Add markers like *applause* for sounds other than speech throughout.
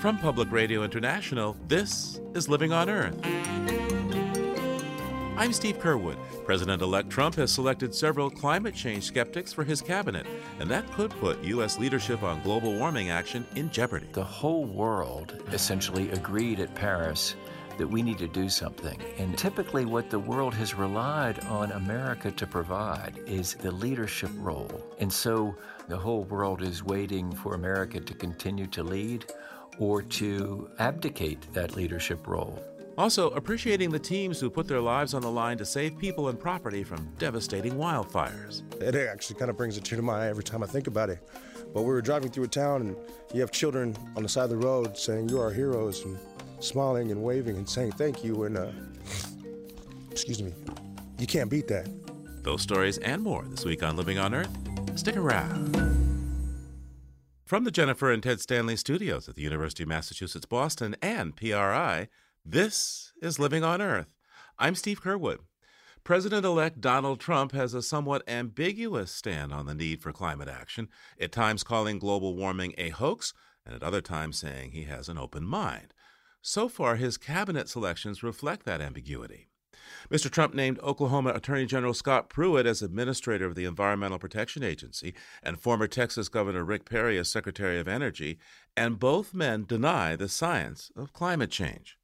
From Public Radio International, this is Living on Earth. I'm Steve Curwood. President elect Trump has selected several climate change skeptics for his cabinet, and that could put U.S. leadership on global warming action in jeopardy. The whole world essentially agreed at Paris that we need to do something. And typically, what the world has relied on America to provide is the leadership role. And so the whole world is waiting for America to continue to lead or to abdicate that leadership role. Also, appreciating the teams who put their lives on the line to save people and property from devastating wildfires. It actually kind of brings a tear to my eye every time I think about it. But we were driving through a town, and you have children on the side of the road saying, You are heroes, and smiling and waving and saying thank you. And, uh, *laughs* excuse me, you can't beat that. Those stories and more this week on Living on Earth. Stick around. From the Jennifer and Ted Stanley studios at the University of Massachusetts Boston and PRI, this is Living on Earth. I'm Steve Curwood. President elect Donald Trump has a somewhat ambiguous stand on the need for climate action, at times calling global warming a hoax, and at other times saying he has an open mind. So far, his cabinet selections reflect that ambiguity. Mr. Trump named Oklahoma Attorney General Scott Pruitt as administrator of the Environmental Protection Agency and former Texas Governor Rick Perry as Secretary of Energy, and both men deny the science of climate change.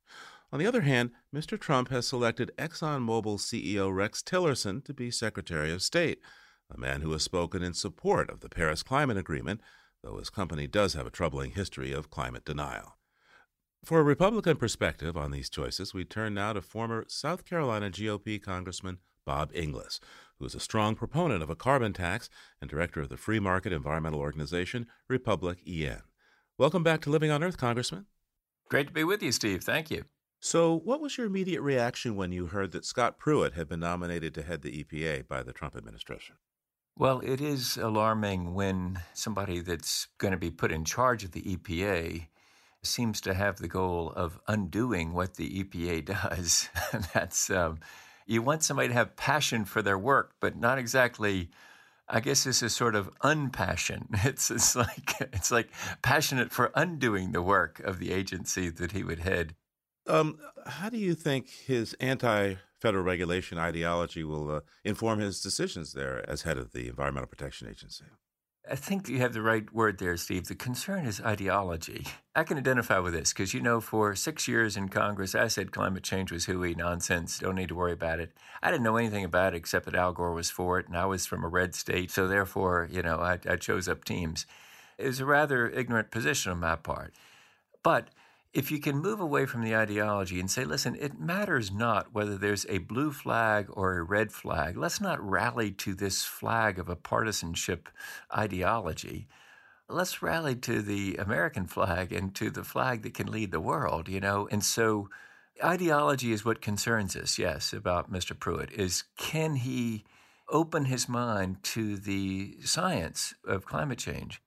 On the other hand, Mr. Trump has selected ExxonMobil CEO Rex Tillerson to be Secretary of State, a man who has spoken in support of the Paris Climate Agreement, though his company does have a troubling history of climate denial. For a Republican perspective on these choices, we turn now to former South Carolina GOP Congressman Bob Inglis, who is a strong proponent of a carbon tax and director of the free market environmental organization RepublicEn. Welcome back to Living on Earth, Congressman. Great to be with you, Steve. Thank you. So, what was your immediate reaction when you heard that Scott Pruitt had been nominated to head the EPA by the Trump administration? Well, it is alarming when somebody that's going to be put in charge of the EPA seems to have the goal of undoing what the EPA *laughs* does. That's um, you want somebody to have passion for their work, but not exactly. I guess this is sort of unpassion. *laughs* It's it's like it's like passionate for undoing the work of the agency that he would head. Um, how do you think his anti-federal regulation ideology will uh, inform his decisions there as head of the Environmental Protection Agency? I think you have the right word there, Steve. The concern is ideology. I can identify with this because, you know, for six years in Congress, I said climate change was hooey nonsense. Don't need to worry about it. I didn't know anything about it except that Al Gore was for it, and I was from a red state. So, therefore, you know, I, I chose up teams. It was a rather ignorant position on my part. But if you can move away from the ideology and say, listen, it matters not whether there's a blue flag or a red flag. Let's not rally to this flag of a partisanship ideology. Let's rally to the American flag and to the flag that can lead the world, you know? And so ideology is what concerns us, yes, about Mr. Pruitt, is can he open his mind to the science of climate change?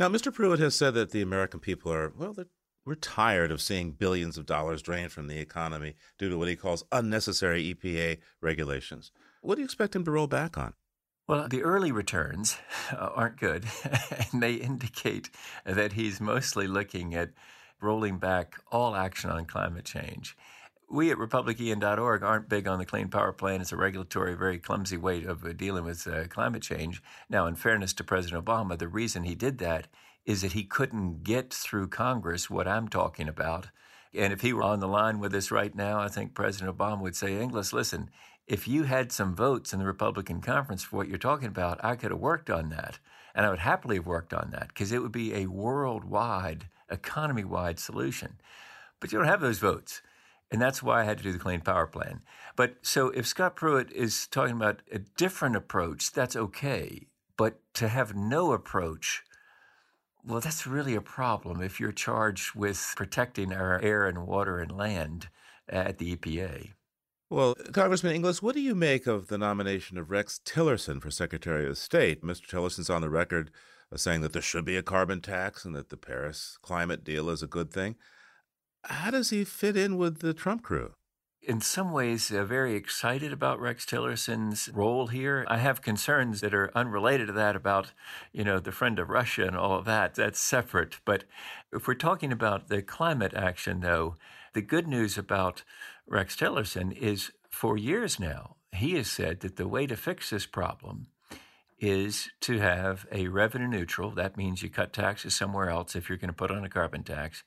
Now, Mr. Pruitt has said that the American people are, well, they're we're tired of seeing billions of dollars drained from the economy due to what he calls unnecessary EPA regulations. What do you expect him to roll back on? Well, the early returns aren't good, *laughs* and they indicate that he's mostly looking at rolling back all action on climate change. We at republicen.org aren't big on the Clean Power Plan. It's a regulatory, very clumsy way of uh, dealing with uh, climate change. Now, in fairness to President Obama, the reason he did that is that he couldn't get through Congress what I'm talking about. And if he were on the line with us right now, I think President Obama would say, Inglis, listen, if you had some votes in the Republican conference for what you're talking about, I could have worked on that. And I would happily have worked on that because it would be a worldwide, economy wide solution. But you don't have those votes. And that's why I had to do the Clean Power Plan. But so if Scott Pruitt is talking about a different approach, that's okay. But to have no approach, well, that's really a problem if you're charged with protecting our air and water and land at the EPA. Well, Congressman Inglis, what do you make of the nomination of Rex Tillerson for Secretary of State? Mr. Tillerson's on the record uh, saying that there should be a carbon tax and that the Paris climate deal is a good thing. How does he fit in with the Trump crew? In some ways uh, very excited about Rex Tillerson's role here. I have concerns that are unrelated to that about, you know, the friend of Russia and all of that. That's separate. But if we're talking about the climate action, though, the good news about Rex Tillerson is for years now, he has said that the way to fix this problem is to have a revenue neutral. That means you cut taxes somewhere else if you're going to put on a carbon tax,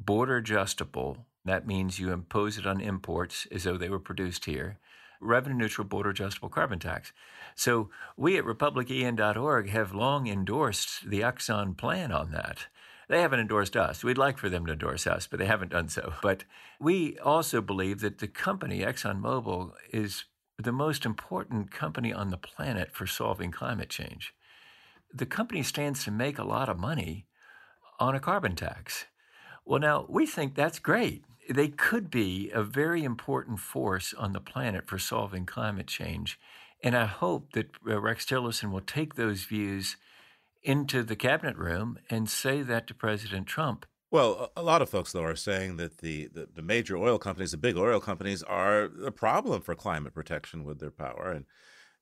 border adjustable that means you impose it on imports as though they were produced here. Revenue neutral border adjustable carbon tax. So we at republicen.org have long endorsed the Exxon plan on that. They haven't endorsed us. We'd like for them to endorse us, but they haven't done so. But we also believe that the company, ExxonMobil, is the most important company on the planet for solving climate change. The company stands to make a lot of money on a carbon tax. Well, now we think that's great they could be a very important force on the planet for solving climate change. And I hope that uh, Rex Tillerson will take those views into the cabinet room and say that to President Trump. Well, a lot of folks, though, are saying that the, the, the, major oil companies, the big oil companies, are a problem for climate protection with their power. And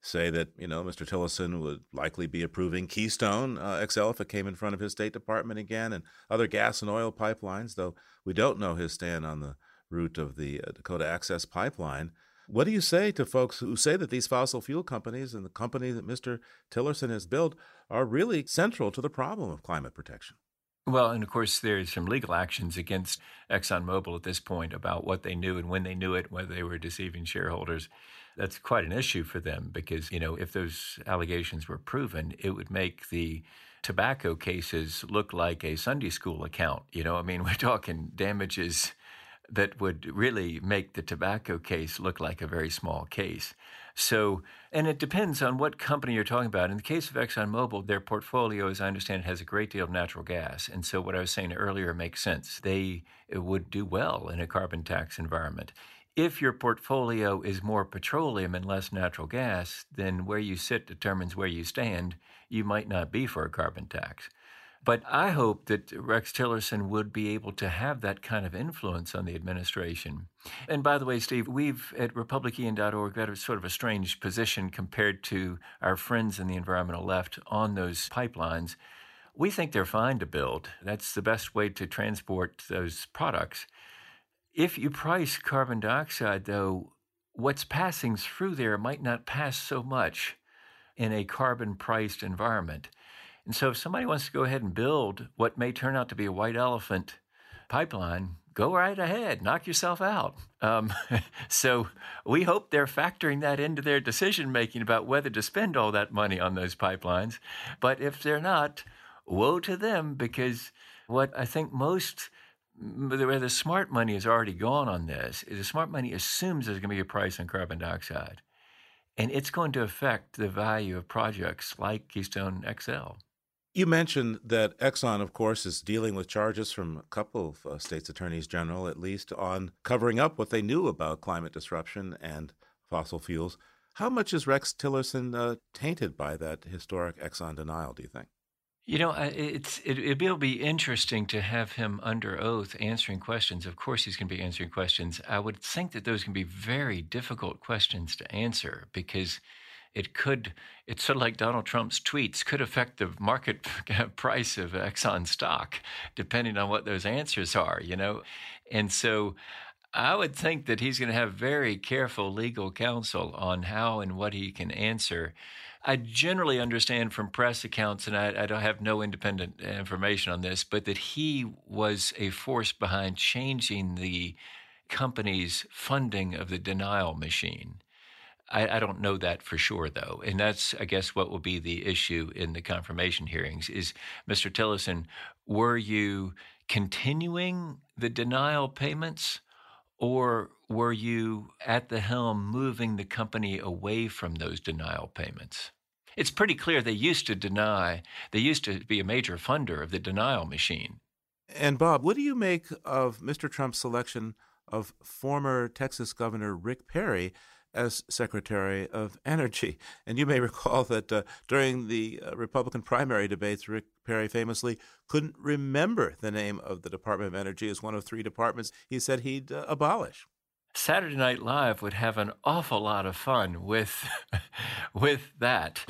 say that you know Mr. Tillerson would likely be approving Keystone uh, XL if it came in front of his State Department again, and other gas and oil pipelines. Though we don't know his stand on the route of the uh, Dakota Access Pipeline. What do you say to folks who say that these fossil fuel companies and the company that Mr. Tillerson has built are really central to the problem of climate protection? Well, and of course, there's some legal actions against ExxonMobil at this point about what they knew and when they knew it, whether they were deceiving shareholders that's quite an issue for them because, you know, if those allegations were proven, it would make the tobacco cases look like a Sunday school account. You know, I mean, *laughs* we're talking damages that would really make the tobacco case look like a very small case. So, and it depends on what company you're talking about. In the case of ExxonMobil, their portfolio, as I understand, it, has a great deal of natural gas. And so, what I was saying earlier makes sense. They would do well in a carbon tax environment. If your portfolio is more petroleum and less natural gas, then where you sit determines where you stand. You might not be for a carbon tax. But I hope that Rex Tillerson would be able to have that kind of influence on the administration. And by the way, Steve, we've at republicen.org got a sort of a strange position compared to our friends in the environmental left on those pipelines. We think they're fine to build. That's the best way to transport those products. If you price carbon dioxide, though, what's passing through there might not pass so much in a carbon priced environment. And so, if somebody wants to go ahead and build what may turn out to be a white elephant pipeline, go right ahead, knock yourself out. Um, *laughs* so, we hope they're factoring that into their decision making about whether to spend all that money on those pipelines. But if they're not, woe to them because what I think most where the smart money has already gone on this, the smart money assumes there's going to be a price on carbon dioxide. And it's going to affect the value of projects like Keystone XL. You mentioned that Exxon, of course, is dealing with charges from a couple of uh, states' attorneys general, at least, on covering up what they knew about climate disruption and fossil fuels. How much is Rex Tillerson uh, tainted by that historic Exxon denial, do you think? You know, it's it, it'll be interesting to have him under oath answering questions. Of course, he's going to be answering questions. I would think that those can be very difficult questions to answer because it could. It's sort of like Donald Trump's tweets could affect the market *laughs* price of Exxon stock, depending on what those answers are. You know, and so. I would think that he's going to have very careful legal counsel on how and what he can answer I generally understand from press accounts, and I, I, don't have no independent information on this, but that he was a force behind changing the company's funding of the denial machine. I, I, don't know that for sure, though, and that's, I guess, what will be the issue in the confirmation hearings. Is Mr. Tillerson, were you continuing the denial payments? Or were you at the helm moving the company away from those denial payments? It's pretty clear they used to deny, they used to be a major funder of the denial machine. And Bob, what do you make of Mr. Trump's selection of former Texas Governor Rick Perry as Secretary of Energy? *laughs* And you may recall that uh, during the uh, Republican primary debates, Rick Perry famously couldn't remember the name of the Department of Energy as one of three departments he said he'd uh, abolish. Saturday Night Live would have an awful lot of fun with *laughs* with that.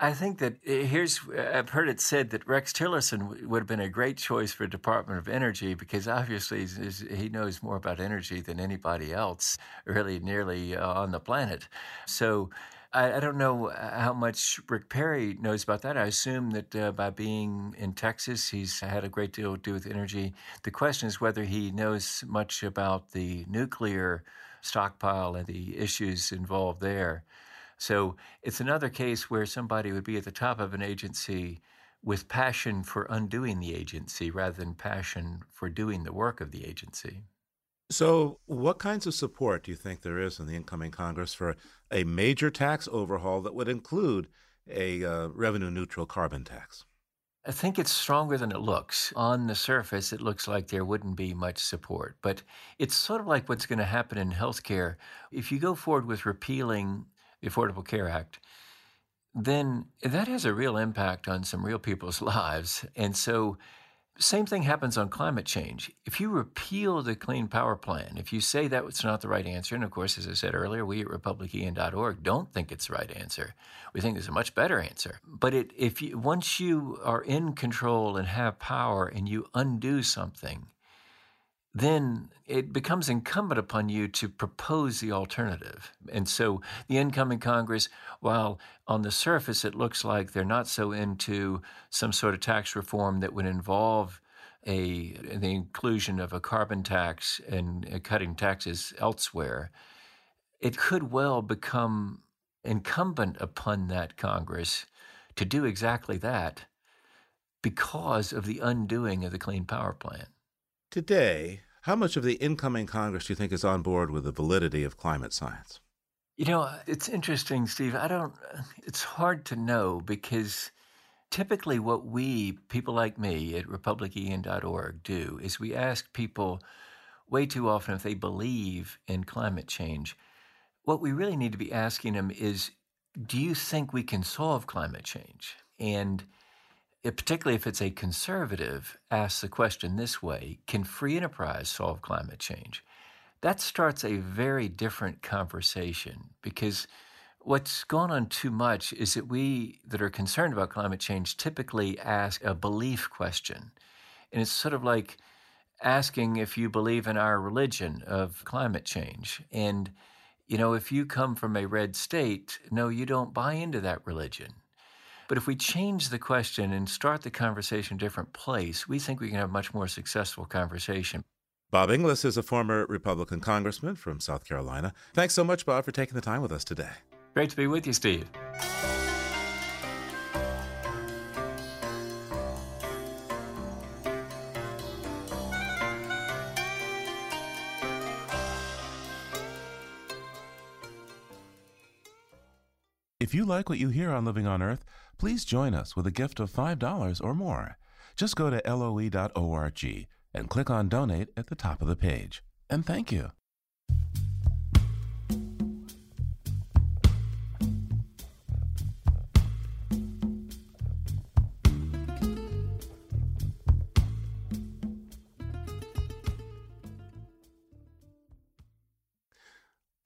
I think that eh, here's I've heard it said that Rex Tillerson would have been a great choice for Department of Energy because obviously he knows more about energy than anybody else, really nearly uh, on the planet. So I, I, don't know uh, how much Rick Perry knows about that. I assume that uh, by being in Texas, he's had a great deal to do with energy. The question is whether he knows much about the nuclear stockpile and the issues involved there. So it's another case where somebody would be at the top of an agency with passion for undoing the agency rather than passion for doing the work of the agency. So, what kinds of support do you think there is in the incoming Congress for a major tax overhaul that would include a uh, revenue neutral carbon tax? I think it's stronger than it looks. On the surface, it looks like there wouldn't be much support, but it's sort of like what's going to happen in healthcare. If you go forward with repealing the Affordable Care Act, then that has a real impact on some real people's *laughs* lives. And so same thing happens on climate change. If you repeal the Clean Power Plan, if you say that it's not the right answer, and of course, as I said earlier, we at republicen.org don't think it's the right answer. We think there's a much better answer. But it, if you, once you are in control and have power and you undo something, then it becomes incumbent upon you to propose the alternative. And so the incoming Congress, while on the surface it looks like they're not so into some sort of tax reform that would involve a the inclusion of a carbon tax and cutting taxes elsewhere, it could well become incumbent upon that Congress to do exactly that because of the undoing of the Clean Power Plan. Today, how much of the incoming Congress do you think is on board with the validity of climate science? You know, it's interesting, Steve. I don't, it's hard to know because typically what we, people like me at republicen.org, do is we ask people way too often if they believe in climate change. What we really need to be asking them is do you think we can solve climate change? And it, particularly if it's a conservative, asks the question this way Can free enterprise solve climate change? That starts a very different conversation because what's gone on too much is that we that are concerned about climate change typically ask a belief question. And it's sort of like asking if you believe in our religion of climate change. And, you know, if you come from a red state, no, you don't buy into that religion. But if we change the question and start the conversation in a different place, we think we can have a much more successful conversation. Bob Inglis is a former Republican congressman from South Carolina. Thanks so much, Bob, for taking the time with us today. Great to be with you, Steve. If you like what you hear on Living on Earth, please join us with a gift of $5 or more. Just go to loe.org and click on Donate at the top of the page. And thank you.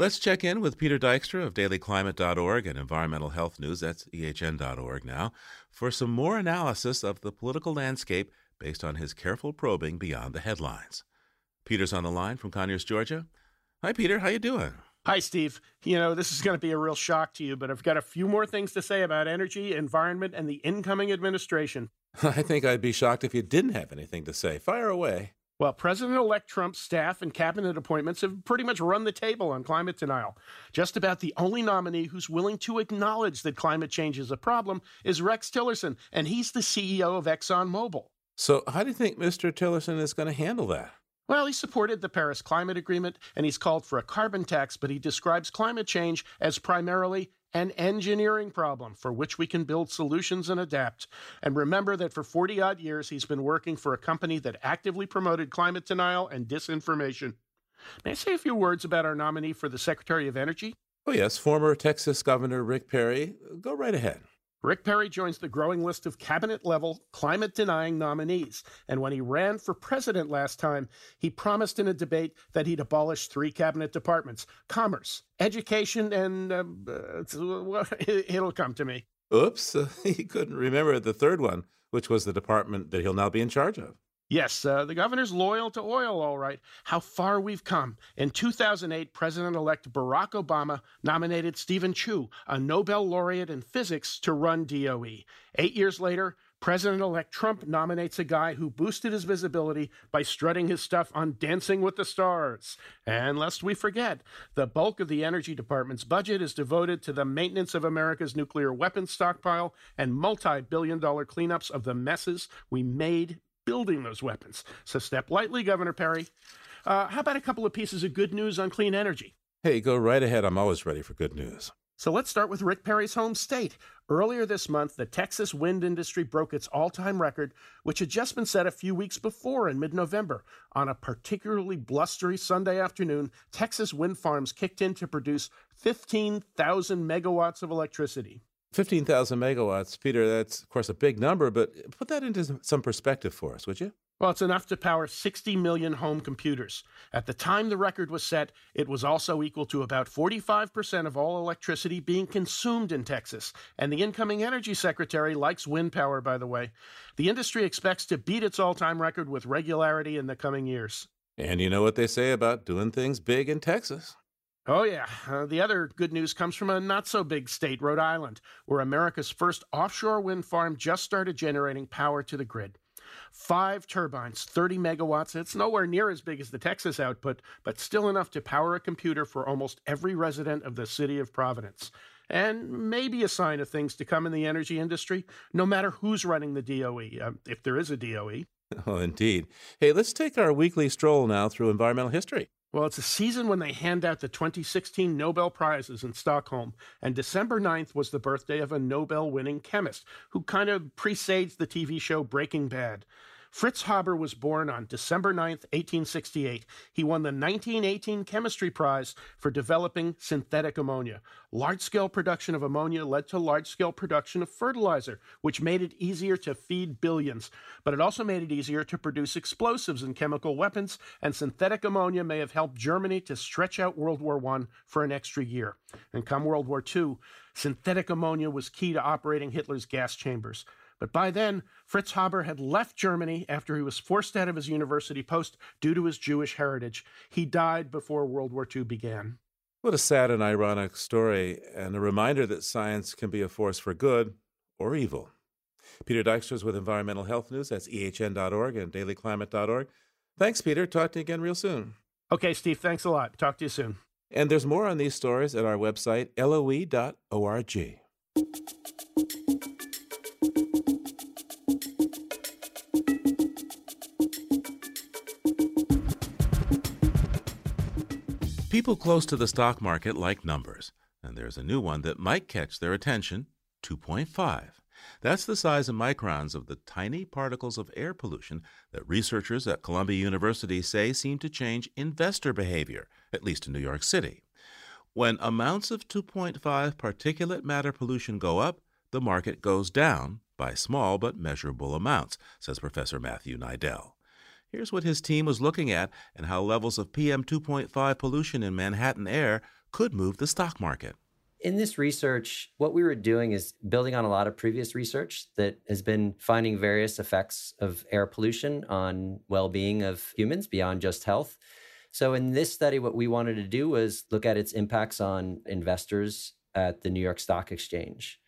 Let's check in with Peter Dykstra of dailyclimate.org and environmental health news, that's ehn.org now, for some more analysis of the political landscape based on his careful probing beyond the headlines. Peter's on the line from Conyers, Georgia. Hi, Peter. How you doing? Hi, Steve. You know, this is going to be a real shock to you, but I've got a few more things to say about energy, environment, and the incoming administration. *laughs* I think I'd be shocked if you didn't have anything to say. Fire away. Well, President elect Trump's staff and cabinet appointments have pretty much run the table on climate denial. Just about the only nominee who's willing to acknowledge that climate change is a problem is Rex Tillerson, and he's the CEO of ExxonMobil. So, how do you think Mr. Tillerson is going to handle that? Well, he supported the Paris Climate Agreement and he's called for a carbon tax, but he describes climate change as primarily an engineering problem for which we can build solutions and adapt. And remember that for 40 odd years, he's been working for a company that actively promoted climate denial and disinformation. May I say a few words about our nominee for the Secretary of Energy? Oh, yes, former Texas Governor Rick Perry. Go right ahead. Rick Perry joins the growing list of cabinet level climate denying nominees. And when he ran for president last time, he promised in a debate that he'd abolish three cabinet departments commerce, education, and uh, uh, *laughs* it'll come to me. Oops, *laughs* he couldn't remember the third one, which was the department that he'll now be in charge of. Yes, uh, the governor's loyal to oil, all right. How far we've come. In 2008, President elect Barack Obama nominated Steven Chu, a Nobel laureate in physics, to run DOE. Eight years later, President elect Trump nominates a guy who boosted his visibility by strutting his stuff on Dancing with the Stars. And lest we forget, the bulk of the Energy Department's budget is devoted to the maintenance of America's nuclear weapons stockpile and multi billion dollar cleanups of the messes we made building those weapons. So step lightly, Governor Perry. Uh, how about a couple of pieces of good news on clean energy? Hey, go right ahead. I'm always ready for good news. So let's start with Rick Perry's home state. Earlier this month, the Texas wind industry broke its all time record, which had just been set a few weeks before in mid November. On a particularly blustery Sunday afternoon, Texas wind farms kicked in to produce 15,000 megawatts of electricity. 15,000 megawatts, Peter, that's of course a big number, but put that into some perspective for us, would you? Well, it's enough to power 60 million home computers. At the time the record was set, it was also equal to about 45% of all electricity being consumed in Texas. And the incoming energy secretary likes wind power, by the way. The industry expects to beat its all time record with regularity in the coming years. And you know what they say about doing things big in Texas. Oh, yeah. Uh, the other good news comes from a not so big state, Rhode Island, where America's first offshore wind farm just started generating power to the grid. Five turbines, 30 megawatts. It's nowhere near as big as the Texas output, but still enough to power a computer for almost every resident of the city of Providence. And maybe a sign of things to come in the energy industry, no matter who's running the DOE, uh, if there is a DOE. *laughs* Oh, indeed. Hey, let's take our weekly stroll now through environmental history. Well, it's a season when they hand out the 2016 Nobel Prizes in Stockholm, and December 9th was the birthday of a Nobel winning chemist who kind of presaged the TV show Breaking Bad. Fritz Haber was born on December 9, 1868. He won the 1918 Chemistry Prize for developing synthetic ammonia. Large scale production of ammonia led to large scale production of fertilizer, which made it easier to feed billions. But it also made it easier to produce explosives and chemical weapons, and synthetic ammonia may have helped Germany to stretch out World War I for an extra year. And come World War II, synthetic ammonia was key to operating Hitler's gas chambers. But by then, Fritz Haber had left Germany after he was forced out of his university post due to his Jewish heritage. He died before World War II began. What a sad and ironic story, and a reminder that science can be a force for good or evil. Peter Dykstra is with Environmental Health News. That's ehn.org and dailyclimate.org. Thanks, Peter. Talk to you again real soon. Okay, Steve. Thanks a lot. Talk to you soon. And there's more on these stories at our website, loe.org. People close to the stock market like numbers, and there's a new one that might catch their attention 2.5. That's the size in microns of the tiny particles of air pollution that researchers at Columbia University say seem to change investor behavior, at least in New York City. When amounts of 2.5 particulate matter pollution go up, the market goes down by small but measurable amounts, says Professor Matthew Neidell. Here's what his team was looking at and how levels of PM 2.5 pollution in Manhattan air could move the stock market. In this research, what we were doing is building on a lot of previous research that has been finding various effects of air pollution on well being of humans beyond just health. So, in this study, what we wanted to do was look at its impacts on investors at the New York Stock Exchange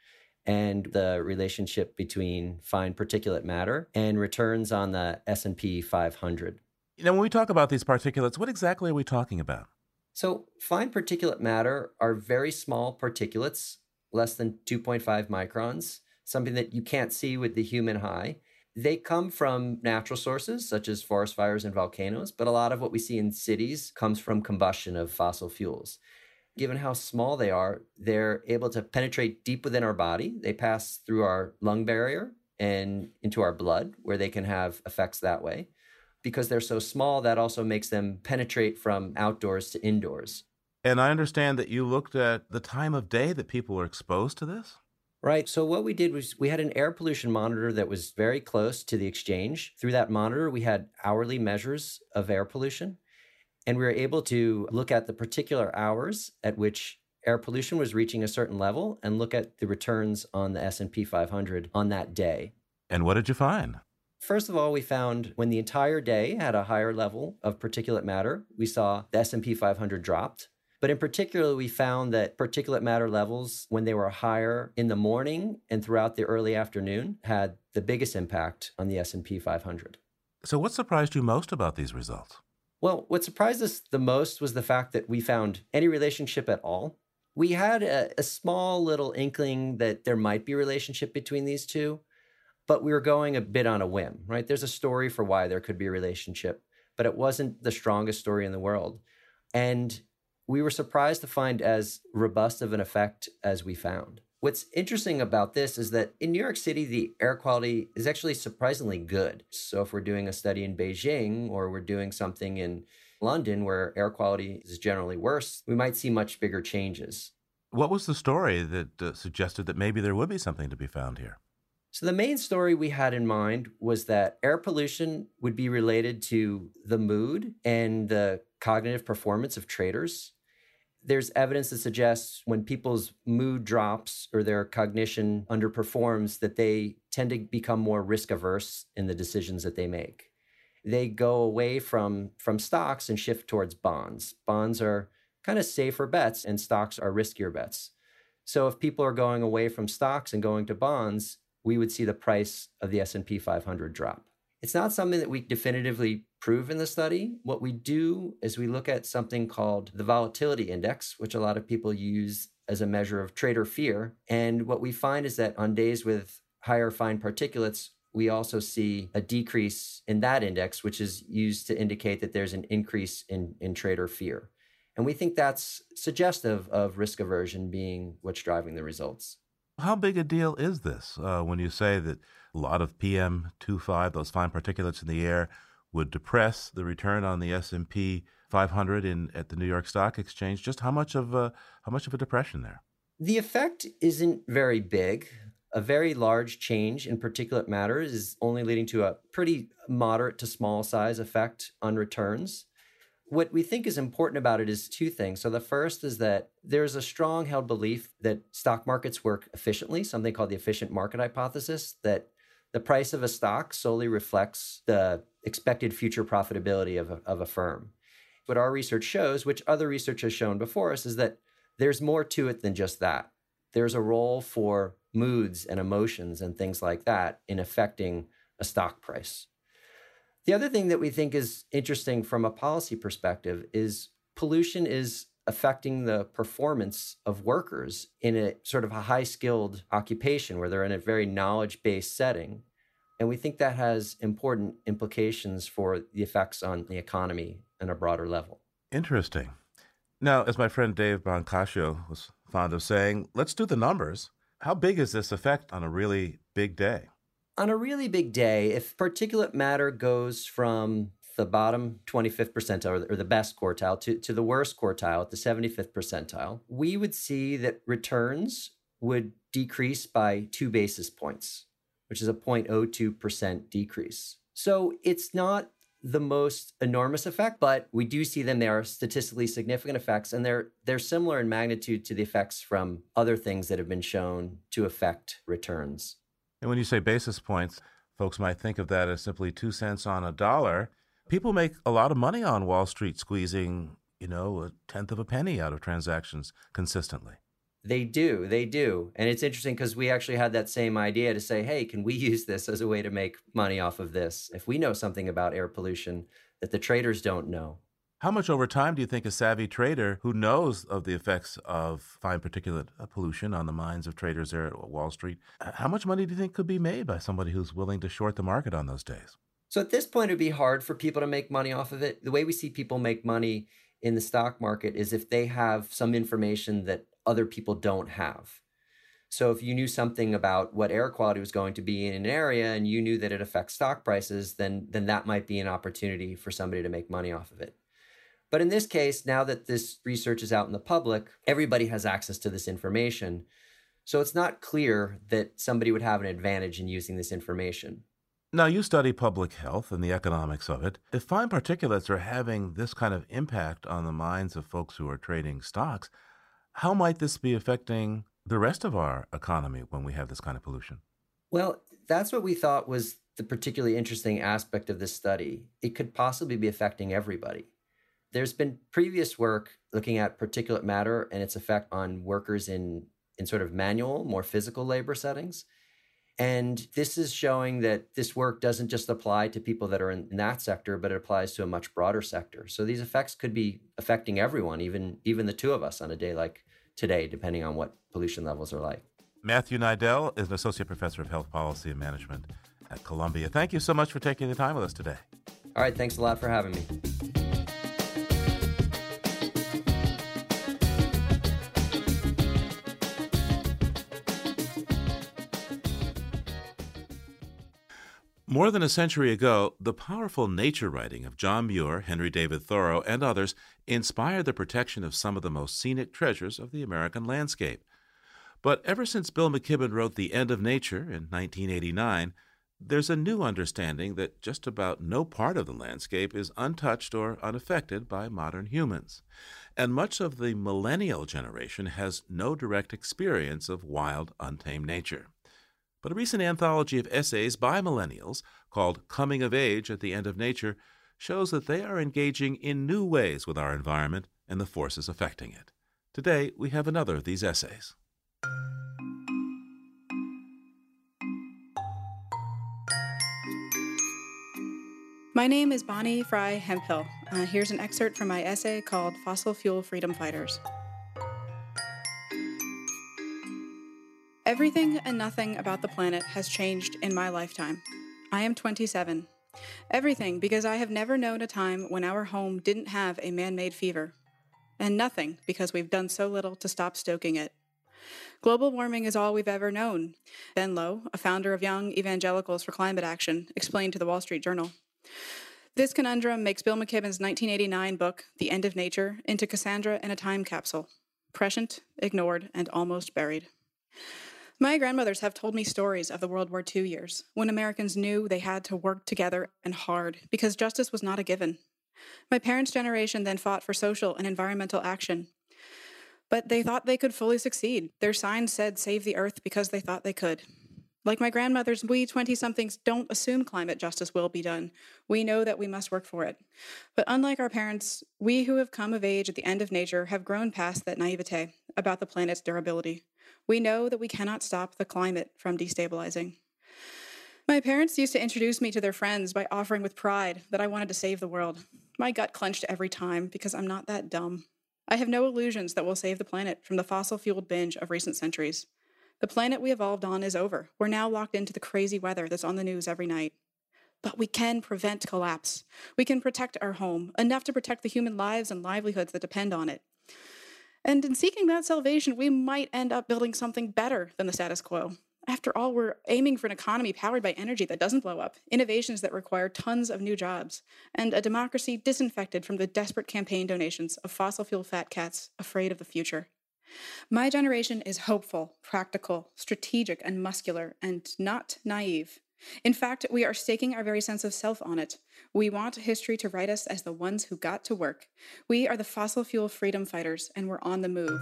and the relationship between fine particulate matter and returns on the S&P 500. You know, when we talk about these particulates, what exactly are we talking about? So, fine particulate matter are very small particulates, less than 2.5 microns, something that you can't see with the human eye. They come from natural sources such as forest fires and volcanoes, but a lot of what we see in cities comes from combustion of fossil fuels given how small they are, they're able to penetrate deep within our body. They pass through our lung barrier and into our blood, where they can have effects that way. Because they're so small, that also makes them penetrate from outdoors to indoors. And I understand that you looked at the time of day that people are exposed to this? Right. So what we did was we had an air pollution monitor that was very close to the exchange. Through that monitor, we had hourly measures of air pollution, and we were able to look at the particular hours at which air pollution was reaching a certain level and look at the returns on the S&P 500 on that day. And what did you find? First of all, we found when the entire day had a higher level of particulate matter, we saw the S&P 500 dropped. But in particular, we found that particulate matter levels, when they were higher in the morning and throughout the early afternoon, had the biggest impact on the S&P 500. So what surprised you most about these results? Well, what surprised us the most was the fact that we found any relationship at all. We had a, a small little inkling that there might be a relationship between these two, but we were going a bit on a whim, right? There's a story for why there could be a relationship, but it wasn't the strongest story in the world. And we were surprised to find as robust of an effect as we found. What's interesting about this is that in New York City, the air quality is actually surprisingly good. So, if we're doing a study in Beijing or we're doing something in London where air quality is generally worse, we might see much bigger changes. What was the story that uh, suggested that maybe there would be something to be found here? So, the main story we had in mind was that air pollution would be related to the mood and the cognitive performance of traders there's evidence that suggests when people's mood drops or their cognition underperforms that they tend to become more risk averse in the decisions that they make. They go away from from stocks and shift towards bonds. Bonds are kind of safer bets and stocks are riskier bets. So if people are going away from stocks and going to bonds we would see the price of the S&P 500 drop it's not something that we definitively prove in the study. What we do is we look at something called the volatility index, which a lot of people use as a measure of trader fear. And what we find is that on days with higher fine particulates, we also see a decrease in that index, which is used to indicate that there's an increase in, in trader fear. And we think that's suggestive of risk aversion being what's driving the results. How big a deal is this uh, when you say that a lot of PM2.5, those fine particulates in the air, would depress the return on the S&P 500 in at the New York Stock Exchange. Just how much of a how much of a depression there? The effect isn't very big. A very large change in particulate matter is only leading to a pretty moderate to small size effect on returns. What we think is important about it is two things. So, the first is that there's a strong held belief that stock markets work efficiently, something called the efficient market hypothesis, that the price of a stock solely reflects the expected future profitability of a, of a firm. What our research shows, which other research has shown before us, is that there's more to it than just that. There's a role for moods and emotions and things like that in affecting a stock price. The other thing that we think is interesting from a policy perspective is pollution is affecting the performance of workers in a sort of a high skilled occupation where they're in a very knowledge based setting. And we think that has important implications for the effects on the economy on a broader level. Interesting. Now, as my friend Dave Brancaccio was fond of saying, let's do the numbers. How big is this effect on a really big day? On a really big day, if particulate matter goes from the bottom 25th percentile or the best quartile to, to the worst quartile at the 75th percentile, we would see that returns would decrease by two basis points, which is a 0.02% decrease. So it's not the most enormous effect, but we do see them. They are statistically significant effects, and they're they're similar in magnitude to the effects from other things that have been shown to affect returns. And when you say basis points, folks might think of that as simply two cents on a dollar people make a lot of money on Wall Street squeezing, you know, a tenth of a penny out of transactions consistently. They do, they do. And it's interesting because we actually had that same idea to say, hey, can we use this as a way to make money off of this? If we know something about air pollution that the traders don't know. How much over time do you think a savvy trader who knows of the effects of fine particulate uh, pollution on the minds of traders there at Wall Street, how much money do you think could be made by somebody who's willing to short the market on those days? So at this point, it'd be hard for people to make money off of it. The way we see people make money in the stock market is if they have some information that other people don't have. So if you knew something about what air quality was going to be in an area and you knew that it affects stock prices, then then that might be an opportunity for somebody to make money off of it. But in this case, now that this research is out in the public, everybody has access to this information. So it's not clear that somebody would have an advantage in using this information. Now, you study public health and the economics of it. If fine particulates are having this kind of impact on the minds of folks who are trading stocks, how might this be affecting the rest of our economy when we have this kind of pollution? Well, that's what we thought was the particularly interesting aspect of this study. It could possibly be affecting everybody. There's been previous work looking at particulate matter and its effect on workers in, in sort of manual, more physical labor settings. And this is showing that this work doesn't just apply to people that are in, that sector, but it applies to a much broader sector. So these effects could be affecting everyone, even even the two of us on a day like today, depending on what pollution levels are like. Matthew Neidell is an associate professor of health policy and management at Columbia. Thank you so much for taking the time with us today. All right, thanks a lot for having me. More than a century ago, the powerful nature writing of John Muir, Henry David Thoreau, and others inspired the protection of some of the most scenic treasures of the American landscape. But ever since Bill McKibben wrote The End of Nature in 1989, there's a new understanding that just about no part of the landscape is untouched or unaffected by modern humans. And much of the millennial generation has no direct experience of wild, untamed nature. But a recent anthology of essays by millennials called Coming of Age at the End of Nature shows that they are engaging in new ways with our environment and the forces affecting it. Today, we have another of these essays. My name is Bonnie Frye Hemphill. Uh, here's an excerpt from my essay called Fossil Fuel Freedom Fighters. Everything and nothing about the planet has changed in my lifetime. I am 27. Everything because I have never known a time when our home didn't have a man made fever. And nothing because we've done so little to stop stoking it. Global warming is all we've ever known. Ben Lowe, a founder of Young Evangelicals for Climate Action, explained to the Wall Street Journal. This conundrum makes Bill McKibben's 1989 book, The End of Nature, into Cassandra in a time capsule prescient, ignored, and almost buried. My grandmothers have told me stories of the World War II years, when Americans knew they had to work together and hard because justice was not a given. My parents' generation then fought for social and environmental action. But they thought they could fully succeed. Their signs said save the earth because they thought they could. Like my grandmothers, we 20 somethings don't assume climate justice will be done. We know that we must work for it. But unlike our parents, we who have come of age at the end of nature have grown past that naivete about the planet's durability. We know that we cannot stop the climate from destabilizing. My parents used to introduce me to their friends by offering with pride that I wanted to save the world. My gut clenched every time because I'm not that dumb. I have no illusions that we'll save the planet from the fossil fueled binge of recent centuries. The planet we evolved on is over. We're now locked into the crazy weather that's on the news every night. But we can prevent collapse. We can protect our home, enough to protect the human lives and livelihoods that depend on it. And in seeking that salvation, we might end up building something better than the status quo. After all, we're aiming for an economy powered by energy that doesn't blow up, innovations that require tons of new jobs, and a democracy disinfected from the desperate campaign donations of fossil fuel fat cats afraid of the future. My generation is hopeful, practical, strategic, and muscular, and not naive. In fact, we are staking our very sense of self on it. We want history to write us as the ones who got to work. We are the fossil fuel freedom fighters, and we're on the move.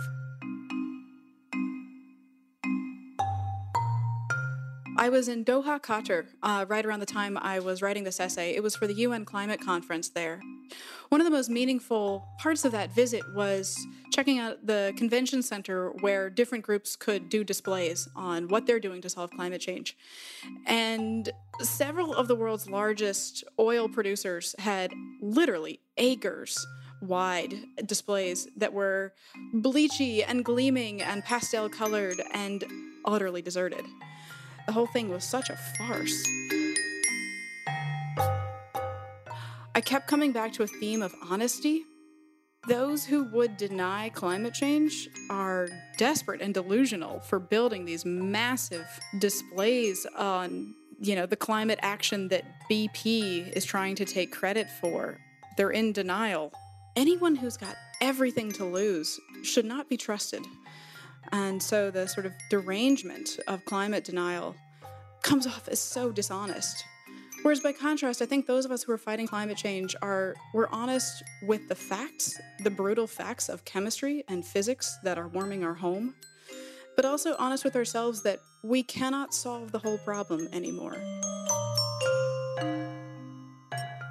I was in Doha, Qatar, uh, right around the time I was writing this essay. It was for the UN climate conference there. One of the most meaningful parts of that visit was checking out the convention center where different groups could do displays on what they're doing to solve climate change. And several of the world's largest oil producers had literally acres wide displays that were bleachy and gleaming and pastel colored and utterly deserted. The whole thing was such a farce. I kept coming back to a theme of honesty. Those who would deny climate change are desperate and delusional for building these massive displays on, you know, the climate action that BP is trying to take credit for. They're in denial. Anyone who's got everything to lose should not be trusted. And so the sort of derangement of climate denial comes off as so dishonest. Whereas by contrast, I think those of us who are fighting climate change are we're honest with the facts, the brutal facts of chemistry and physics that are warming our home, but also honest with ourselves that we cannot solve the whole problem anymore.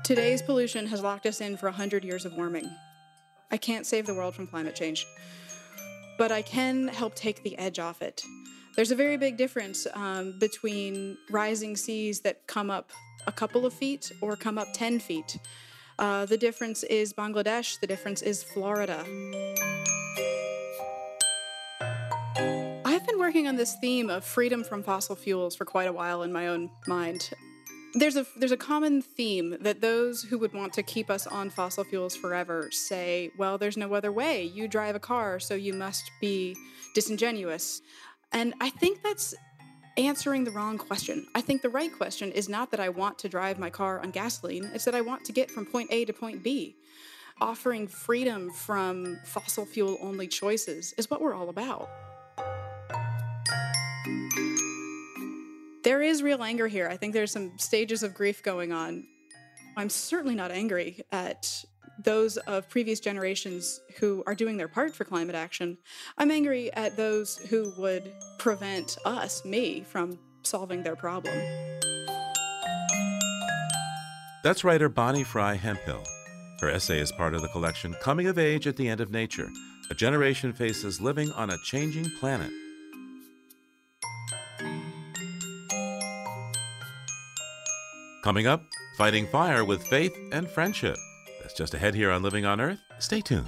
Today's pollution has locked us in for 100 years of warming. I can't save the world from climate change, but I can help take the edge off it. There's a very big difference um, between rising seas that come up a couple of feet or come up 10 feet. Uh, the difference is Bangladesh, the difference is Florida. I've been working on this theme of freedom from fossil fuels for quite a while in my own mind. There's a there's a common theme that those who would want to keep us on fossil fuels forever say, well, there's no other way. You drive a car, so you must be disingenuous. And I think that's answering the wrong question. I think the right question is not that I want to drive my car on gasoline, it's that I want to get from point A to point B. Offering freedom from fossil fuel only choices is what we're all about. There is real anger here. I think there's some stages of grief going on. I'm certainly not angry at those of previous generations who are doing their part for climate action. I'm angry at those who would prevent us, me, from solving their problem. That's writer Bonnie Frye Hemphill. Her essay is part of the collection Coming of Age at the End of Nature A Generation Faces Living on a Changing Planet. Coming up, fighting fire with faith and friendship. That's just ahead here on Living on Earth. Stay tuned.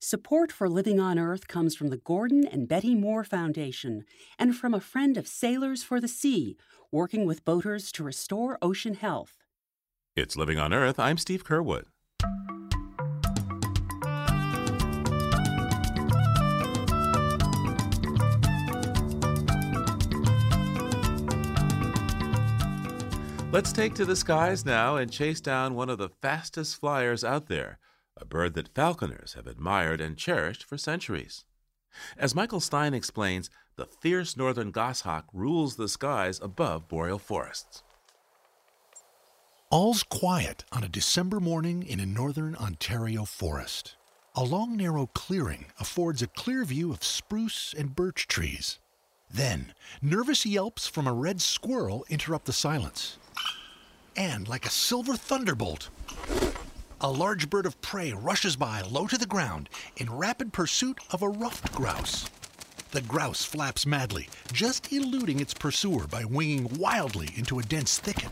Support for Living on Earth comes from the Gordon and Betty Moore Foundation and from a friend of Sailors for the Sea, working with boaters to restore ocean health. It's Living on Earth. I'm Steve Curwood. Let's take to the skies now and chase down one of the fastest flyers out there, a bird that falconers have admired and cherished for centuries. As Michael Stein explains, the fierce northern goshawk rules the skies above boreal forests. All's quiet on a December morning in a northern Ontario forest. A long, narrow clearing affords a clear view of spruce and birch trees. Then, nervous yelps from a red squirrel interrupt the silence and like a silver thunderbolt, a large bird of prey rushes by low to the ground in rapid pursuit of a ruffed grouse. The grouse flaps madly, just eluding its pursuer by winging wildly into a dense thicket.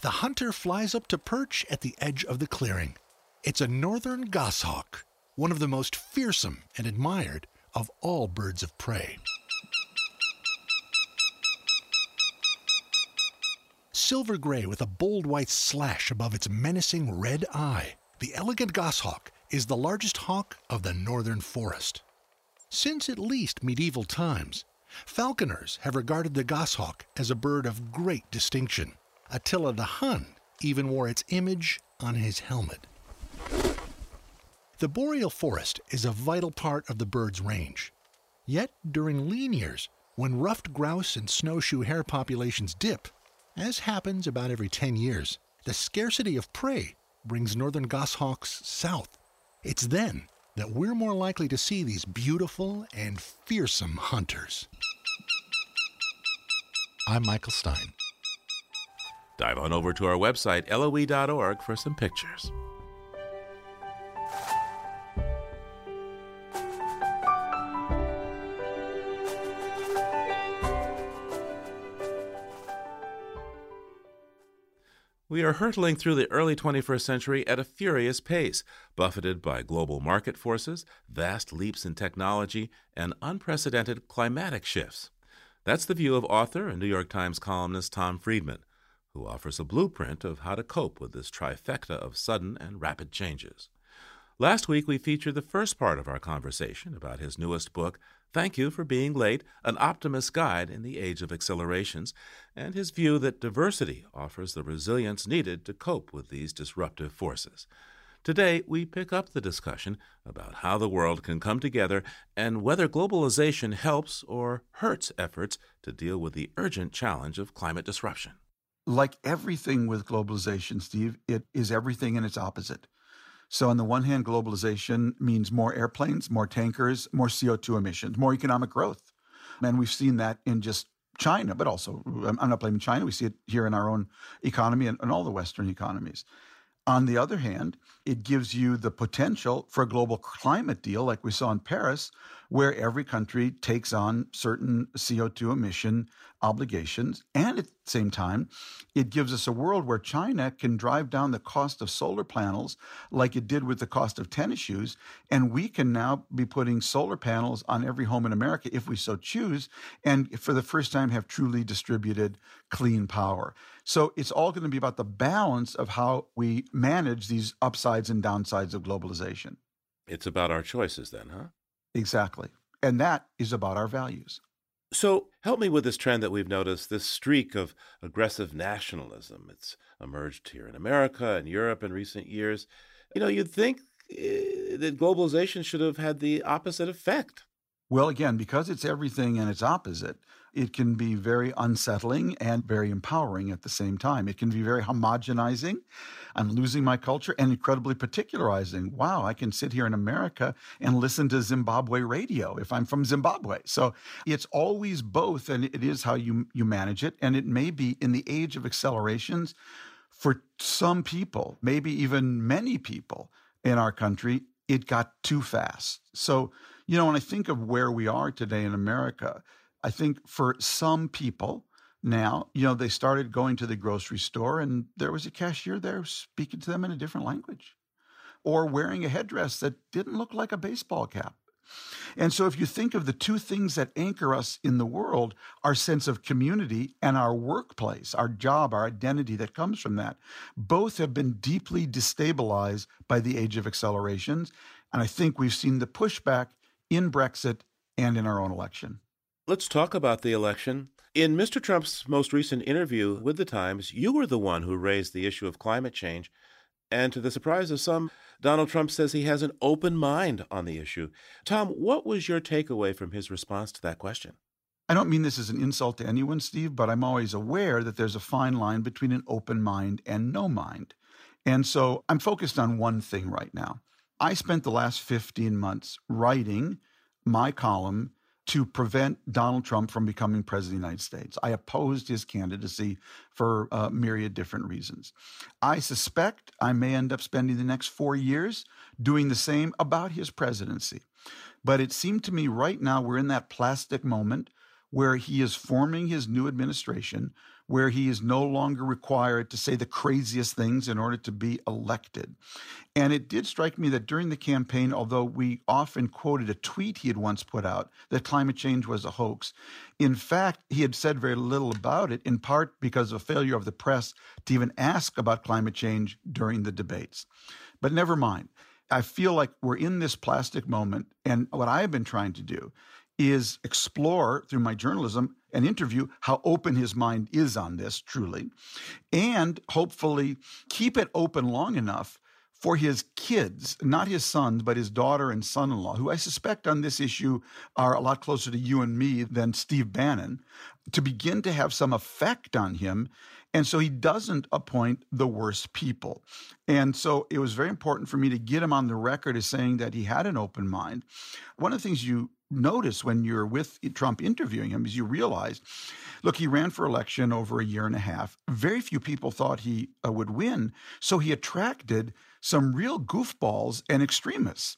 The hunter flies up to perch at the edge of the clearing. It's a northern goshawk, one of the most fearsome and admired of all birds of prey. Silver gray with a bold white slash above its menacing red eye, the elegant goshawk is the largest hawk of the northern forest. Since at least medieval times, falconers have regarded the goshawk as a bird of great distinction. Attila the Hun even wore its image on his helmet. The boreal forest is a vital part of the bird's range. Yet, during lean years, when ruffed grouse and snowshoe hare populations dip, as happens about every 10 years, the scarcity of prey brings northern goshawks south. It's then that we're more likely to see these beautiful and fearsome hunters. I'm Michael Stein. Dive on over to our website, loe.org, for some pictures. We are hurtling through the early 21st century at a furious pace, buffeted by global market forces, vast leaps in technology, and unprecedented climatic shifts. That's the view of author and New York Times columnist Tom Friedman, who offers a blueprint of how to cope with this trifecta of sudden and rapid changes. Last week, we featured the first part of our conversation about his newest book, Thank you for being late, an optimist's guide in the age of accelerations, and his view that diversity offers the resilience needed to cope with these disruptive forces. Today, we pick up the discussion about how the world can come together and whether globalization helps or hurts efforts to deal with the urgent challenge of climate disruption. Like everything with globalization, Steve, it is everything and its opposite. So, on the one hand, globalization means more airplanes, more tankers, more CO2 emissions, more economic growth. And we've seen that in just China, but also, I'm not blaming China. We see it here in our own economy and, and all the Western economies. On the other hand, it gives you the potential for a global climate deal like we saw in Paris, where every country takes on certain CO2 emission obligations. And at the same time, it gives us a world where China can drive down the cost of solar panels like it did with the cost of tennis shoes. And we can now be putting solar panels on every home in America if we so choose, and for the first time have truly distributed clean power. So it's all going to be about the balance of how we manage these upsides and downsides of globalization. It's about our choices, then, huh? Exactly. And that is about our values. So, help me with this trend that we've noticed this streak of aggressive nationalism. It's emerged here in America and Europe in recent years. You know, you'd think uh, that globalization should have had the opposite effect. Well, again, because it's everything and its opposite, it can be very unsettling and very empowering at the same time. It can be very homogenizing. I'm losing my culture and incredibly particularizing. Wow, I can sit here in America and listen to Zimbabwe radio if I'm from Zimbabwe. So it's always both, and it is how you, you manage it. And it may be in the age of accelerations for some people, maybe even many people in our country, it got too fast. So you know, when I think of where we are today in America, I think for some people now, you know, they started going to the grocery store and there was a cashier there speaking to them in a different language or wearing a headdress that didn't look like a baseball cap. And so, if you think of the two things that anchor us in the world, our sense of community and our workplace, our job, our identity that comes from that, both have been deeply destabilized by the age of accelerations. And I think we've seen the pushback in Brexit and in our own election. Let's talk about the election. In Mr. Trump's most recent interview with The Times, you were the one who raised the issue of climate change. And to the surprise of some, Donald Trump says he has an open mind on the issue. Tom, what was your takeaway from his response to that question? I don't mean this as an insult to anyone, Steve, but I'm always aware that there's a fine line between an open mind and no mind. And so I'm focused on one thing right now. I spent the last 15 months writing my column to prevent Donald Trump from becoming president of the United States. I opposed his candidacy for a myriad different reasons. I suspect I may end up spending the next four years doing the same about his presidency. But it seemed to me right now we're in that plastic moment where he is forming his new administration, where he is no longer required to say the craziest things in order to be elected. And it did strike me that during the campaign, although we often quoted a tweet he had once put out that climate change was a hoax, in fact, he had said very little about it, in part because of a failure of the press to even ask about climate change during the debates. But never mind. I feel like we're in this plastic moment. And what I've been trying to do is explore through my journalism and interview how open his mind is on this truly and hopefully keep it open long enough for his kids, not his sons, but his daughter and son in law, who I suspect on this issue are a lot closer to you and me than Steve Bannon, to begin to have some effect on him. And so he doesn't appoint the worst people. And so it was very important for me to get him on the record as saying that he had an open mind. One of the things you notice when you're with Trump interviewing him is you realize, look, he ran for election over a year and a half. Very few people thought he uh, would win. So he attracted some real goofballs and extremists.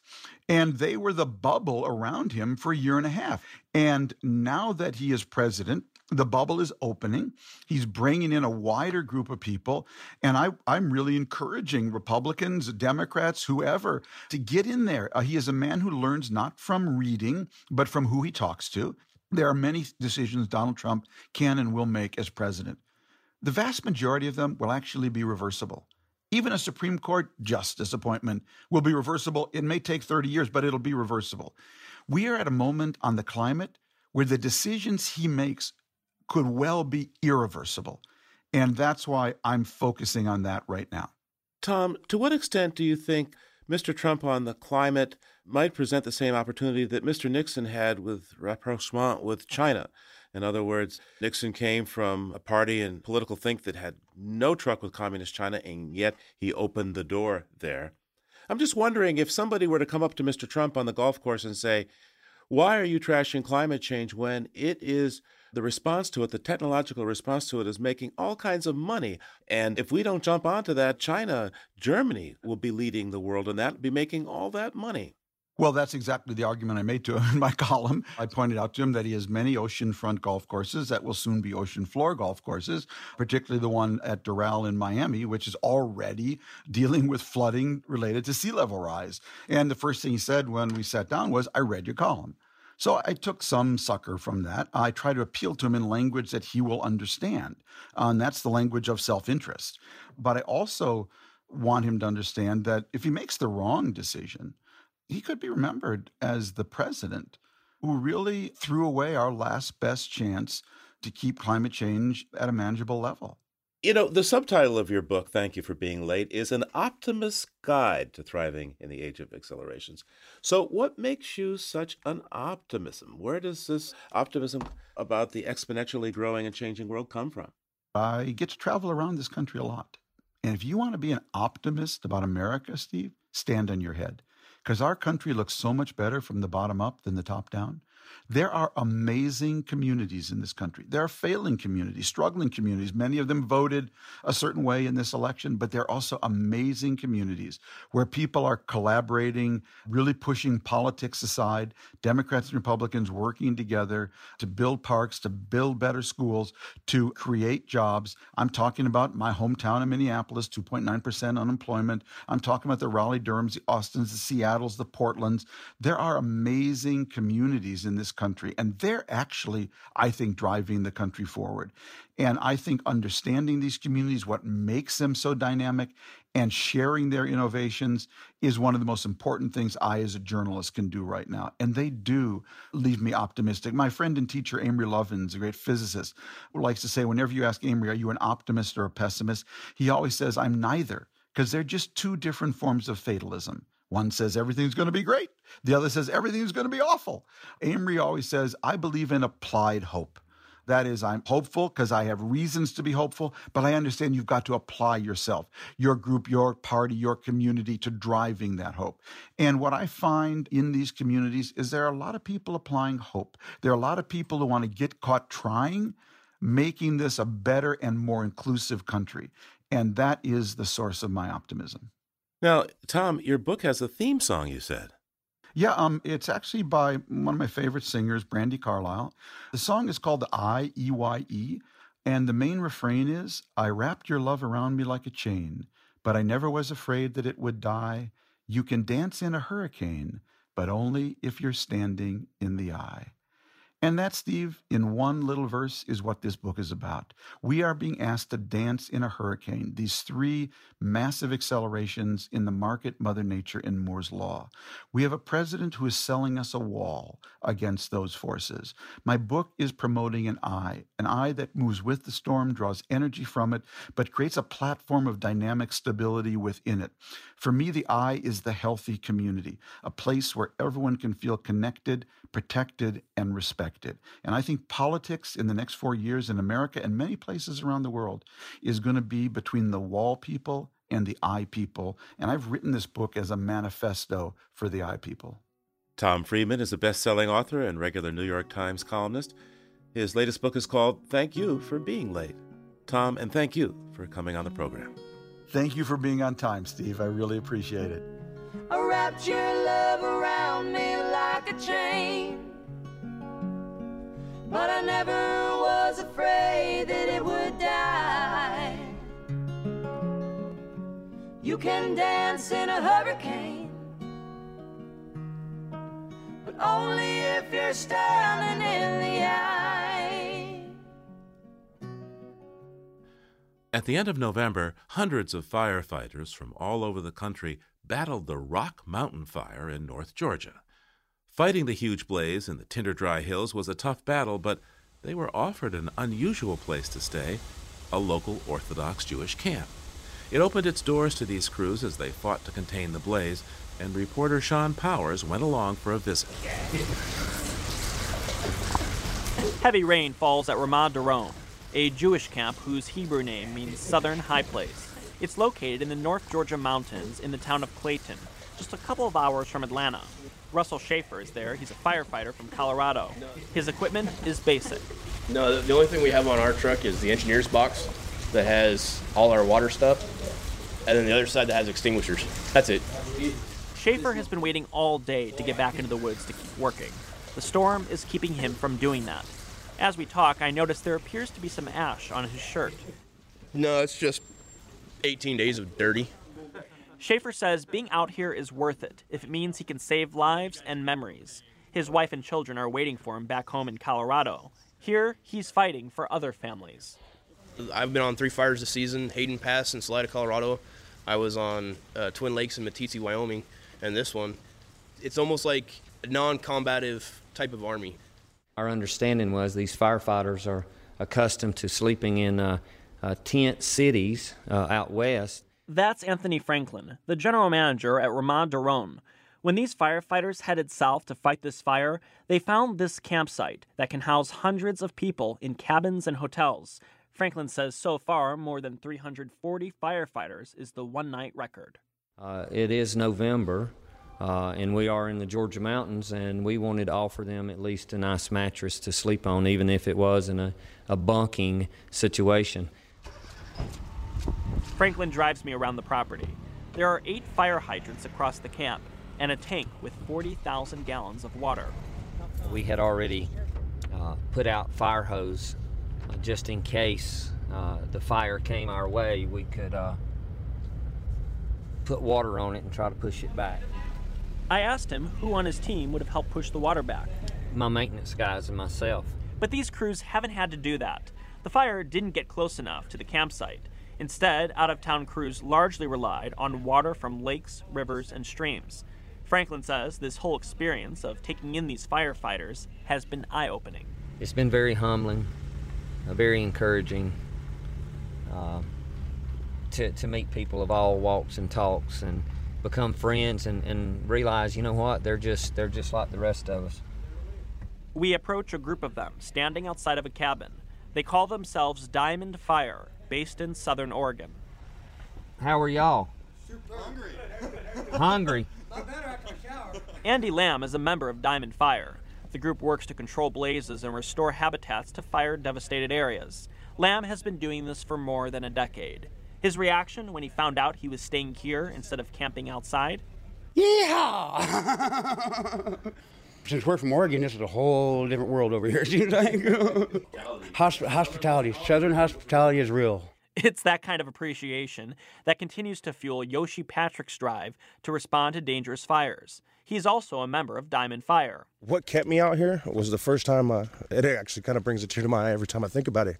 And they were the bubble around him for a year and a half. And now that he is president, the bubble is opening. He's bringing in a wider group of people. And I, I'm really encouraging Republicans, Democrats, whoever to get in there. Uh, he is a man who learns not from reading, but from who he talks to. There are many decisions Donald Trump can and will make as president. The vast majority of them will actually be reversible. Even a Supreme Court justice appointment will be reversible. It may take 30 years, but it'll be reversible. We are at a moment on the climate where the decisions he makes could well be irreversible. And that's why I'm focusing on that right now. Tom, to what extent do you think Mr. Trump on the climate might present the same opportunity that Mr. Nixon had with rapprochement with China? In other words, Nixon came from a party and political think that had no truck with communist China, and yet he opened the door there. I'm just wondering if somebody were to come up to Mr. Trump on the golf course and say, Why are you trashing climate change when it is the response to it, the technological response to it, is making all kinds of money. And if we don't jump onto that, China, Germany will be leading the world, in that be making all that money. Well, that's exactly the argument I made to him *laughs* in my column. I pointed out to him that he has many oceanfront golf courses that will soon be ocean floor golf courses, particularly the one at Doral in Miami, which is already dealing with flooding related to sea level rise. And the first thing he said when we sat down was, I read your column. So I took some succor from that. I try to appeal to him in language that he will understand. Uh, and that's the language of self interest. But I also want him to understand that if he makes the wrong decision, he could be remembered as the president who really threw away our last best chance to keep climate change at a manageable level. You know, the subtitle of your book, Thank You for Being Late, is An Optimist's Guide to Thriving in the Age of Accelerations. So, what makes you such an optimism? Where does this optimism about the exponentially growing and changing world come from? Uh, I get to travel around this country a lot. And if you want to be an optimist about America, Steve, stand on your head because our country looks so much better from the bottom up than the top down. There are amazing communities in this country. There are failing communities, struggling communities. Many of them voted a certain way in this election, but there are also amazing communities where people are collaborating, really pushing politics aside, Democrats and Republicans working together to build parks, to build better schools, to create jobs. I'm talking about my hometown of Minneapolis, 2.9% unemployment. I'm talking about the Raleigh Durhams, the Austins, the Seattles, the Portlands. There are amazing communities in this country. And they're actually, I think, driving the country forward. And I think understanding these communities, what makes them so dynamic, and sharing their innovations is one of the most important things I, as a journalist, can do right now. And they do leave me optimistic. My friend and teacher, Amory Lovins, a great physicist, likes to say, whenever you ask Amory, are you an optimist or a pessimist? He always says, I'm neither, because they're just two different forms of fatalism. One says everything's going to be great. The other says everything is going to be awful. Amory always says, I believe in applied hope. That is, I'm hopeful because I have reasons to be hopeful, but I understand you've got to apply yourself, your group, your party, your community to driving that hope. And what I find in these communities is there are a lot of people applying hope. There are a lot of people who want to get caught trying, making this a better and more inclusive country. And that is the source of my optimism. Now, Tom, your book has a theme song, you said. Yeah, um, it's actually by one of my favorite singers, Brandi Carlile. The song is called I E Y E, and the main refrain is I wrapped your love around me like a chain, but I never was afraid that it would die. You can dance in a hurricane, but only if you're standing in the eye. And that, Steve, in one little verse, is what this book is about. We are being asked to dance in a hurricane, these three massive accelerations in the market, Mother Nature, and Moore's Law. We have a president who is selling us a wall against those forces. My book is promoting an eye, an eye that moves with the storm, draws energy from it, but creates a platform of dynamic stability within it. For me, the eye is the healthy community, a place where everyone can feel connected, protected, and respected. And I think politics in the next four years in America and many places around the world is going to be between the wall people and the eye people. And I've written this book as a manifesto for the eye people. Tom Friedman is a best selling author and regular New York Times columnist. His latest book is called Thank You for Being Late. Tom, and thank you for coming on the program. Thank you for being on time, Steve. I really appreciate it. I wrapped your love around me like a chain. But I never was afraid that it would die. You can dance in a hurricane, but only if you're standing in the eye. At the end of November, hundreds of firefighters from all over the country battled the Rock Mountain Fire in North Georgia. Fighting the huge blaze in the tinder dry hills was a tough battle, but they were offered an unusual place to stay a local Orthodox Jewish camp. It opened its doors to these crews as they fought to contain the blaze, and reporter Sean Powers went along for a visit. Heavy rain falls at Ramah Darom, a Jewish camp whose Hebrew name means Southern High Place. It's located in the North Georgia mountains in the town of Clayton, just a couple of hours from Atlanta. Russell Schaefer is there. He's a firefighter from Colorado. His equipment is basic. No, the only thing we have on our truck is the engineer's box that has all our water stuff, and then the other side that has extinguishers. That's it. Schaefer has been waiting all day to get back into the woods to keep working. The storm is keeping him from doing that. As we talk, I notice there appears to be some ash on his shirt. No, it's just 18 days of dirty. Schaefer says being out here is worth it if it means he can save lives and memories. His wife and children are waiting for him back home in Colorado. Here, he's fighting for other families. I've been on three fires this season Hayden Pass in Salida, Colorado. I was on uh, Twin Lakes in Meeteetse, Wyoming. And this one, it's almost like a non combative type of army. Our understanding was these firefighters are accustomed to sleeping in uh, uh, tent cities uh, out west. That's Anthony Franklin, the general manager at Ramah Darom. When these firefighters headed south to fight this fire, they found this campsite that can house hundreds of people in cabins and hotels. Franklin says so far, more than 340 firefighters is the one night record. Uh, it is November, uh, and we are in the Georgia mountains, and we wanted to offer them at least a nice mattress to sleep on, even if it was in a, a bunking situation. Franklin drives me around the property. There are eight fire hydrants across the camp and a tank with 40,000 gallons of water. We had already uh, put out fire hose uh, just in case uh, the fire came our way. We could uh, put water on it and try to push it back. I asked him who on his team would have helped push the water back. My maintenance guys and myself. But these crews haven't had to do that. The fire didn't get close enough to the campsite. Instead, out of town crews largely relied on water from lakes, rivers, and streams. Franklin says this whole experience of taking in these firefighters has been eye opening. It's been very humbling, uh, very encouraging uh, to, to meet people of all walks and talks and become friends and, and realize, you know what, they're just, they're just like the rest of us. We approach a group of them standing outside of a cabin. They call themselves Diamond Fire, based in southern Oregon. How are y'all? Super hungry. Hungry. *laughs* Andy Lamb is a member of Diamond Fire. The group works to control blazes and restore habitats to fire devastated areas. Lamb has been doing this for more than a decade. His reaction when he found out he was staying here instead of camping outside? Yeehaw! *laughs* Since we're from Oregon, this is a whole different world over here. *laughs* Seems like Hosp- hospitality, Southern hospitality is real. It's that kind of appreciation that continues to fuel Yoshi Patrick's drive to respond to dangerous fires. He's also a member of Diamond Fire. What kept me out here was the first time, uh, it actually kind of brings a tear to my eye every time I think about it.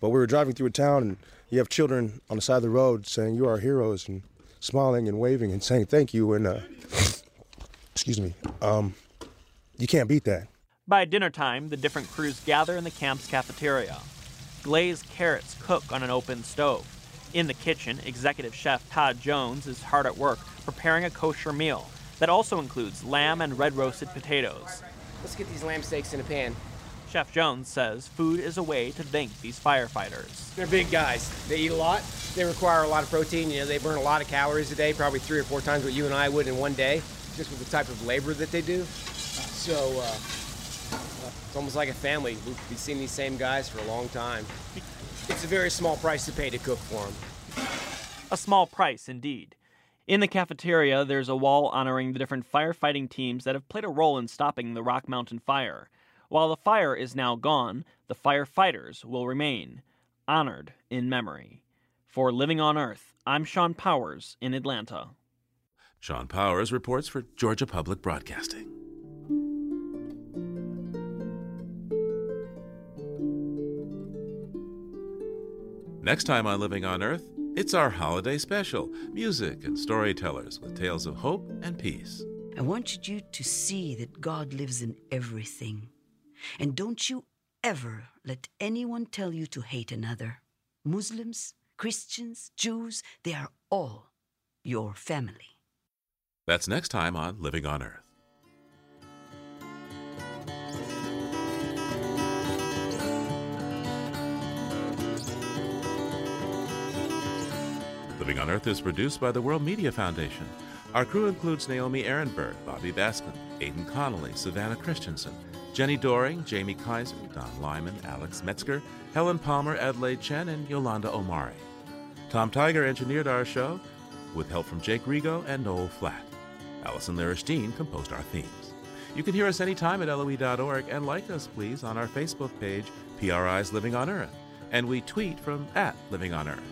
But we were driving through a town and you have children on the side of the road saying, You are heroes, and smiling and waving and saying thank you. And, uh, *sniffs* excuse me, um, you can't beat that. By dinner time, the different crews gather in the camp's cafeteria. Glazed carrots cook on an open stove. In the kitchen, executive chef Todd Jones is hard at work preparing a kosher meal that also includes lamb and red roasted potatoes. Let's get these lamb steaks in a pan. Chef Jones says food is a way to thank these firefighters. They're big guys. They eat a lot. They require a lot of protein. You know, they burn a lot of calories a day, probably three or four times what you and I would in one day, just with the type of labor that they do. So uh, it's almost like a family. We've, we've seen these same guys for a long time. It's a very small price to pay to cook for them. A small price, indeed. In the cafeteria, there's a wall honoring the different firefighting teams that have played a role in stopping the Rock Mountain fire. While the fire is now gone, the firefighters will remain, honored in memory. For Living on Earth, I'm Sean Powers in Atlanta. Sean Powers reports for Georgia Public Broadcasting. Next time on Living on Earth, it's our holiday special music and storytellers with tales of hope and peace. I wanted you to see that God lives in everything. And don't you ever let anyone tell you to hate another. Muslims, Christians, Jews, they are all your family. That's next time on Living on Earth. Living on Earth is produced by the World Media Foundation. Our crew includes Naomi Arenberg, Bobby Bascomb, Aidan Connolly, Savannah Christensen, Jenni Doering, Jamie Kaiser, Don Lyman, Alex Metzger, Helen Palmer, Adelaide Chen, and Yolanda Omari. Tom Tiger engineered our show with help from Jake Rigo and Noel Flatt. Allison Lirish composed our themes. You can hear us anytime at loe.org and like us, please, on our Facebook page, PRI's Living on Earth, and we tweet from at Living on Earth.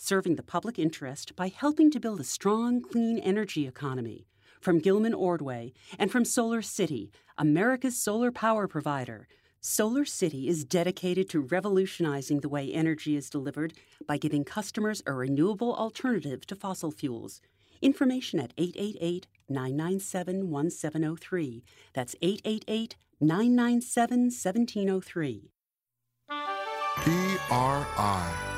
serving the public interest by helping to build a strong, clean energy economy. From Gilman Ordway and from Solar City, America's solar power provider. Solar City is dedicated to revolutionizing the way energy is delivered by giving customers a renewable alternative to fossil fuels. Information at 888 997 1703. That's 888 997 1703. PRI,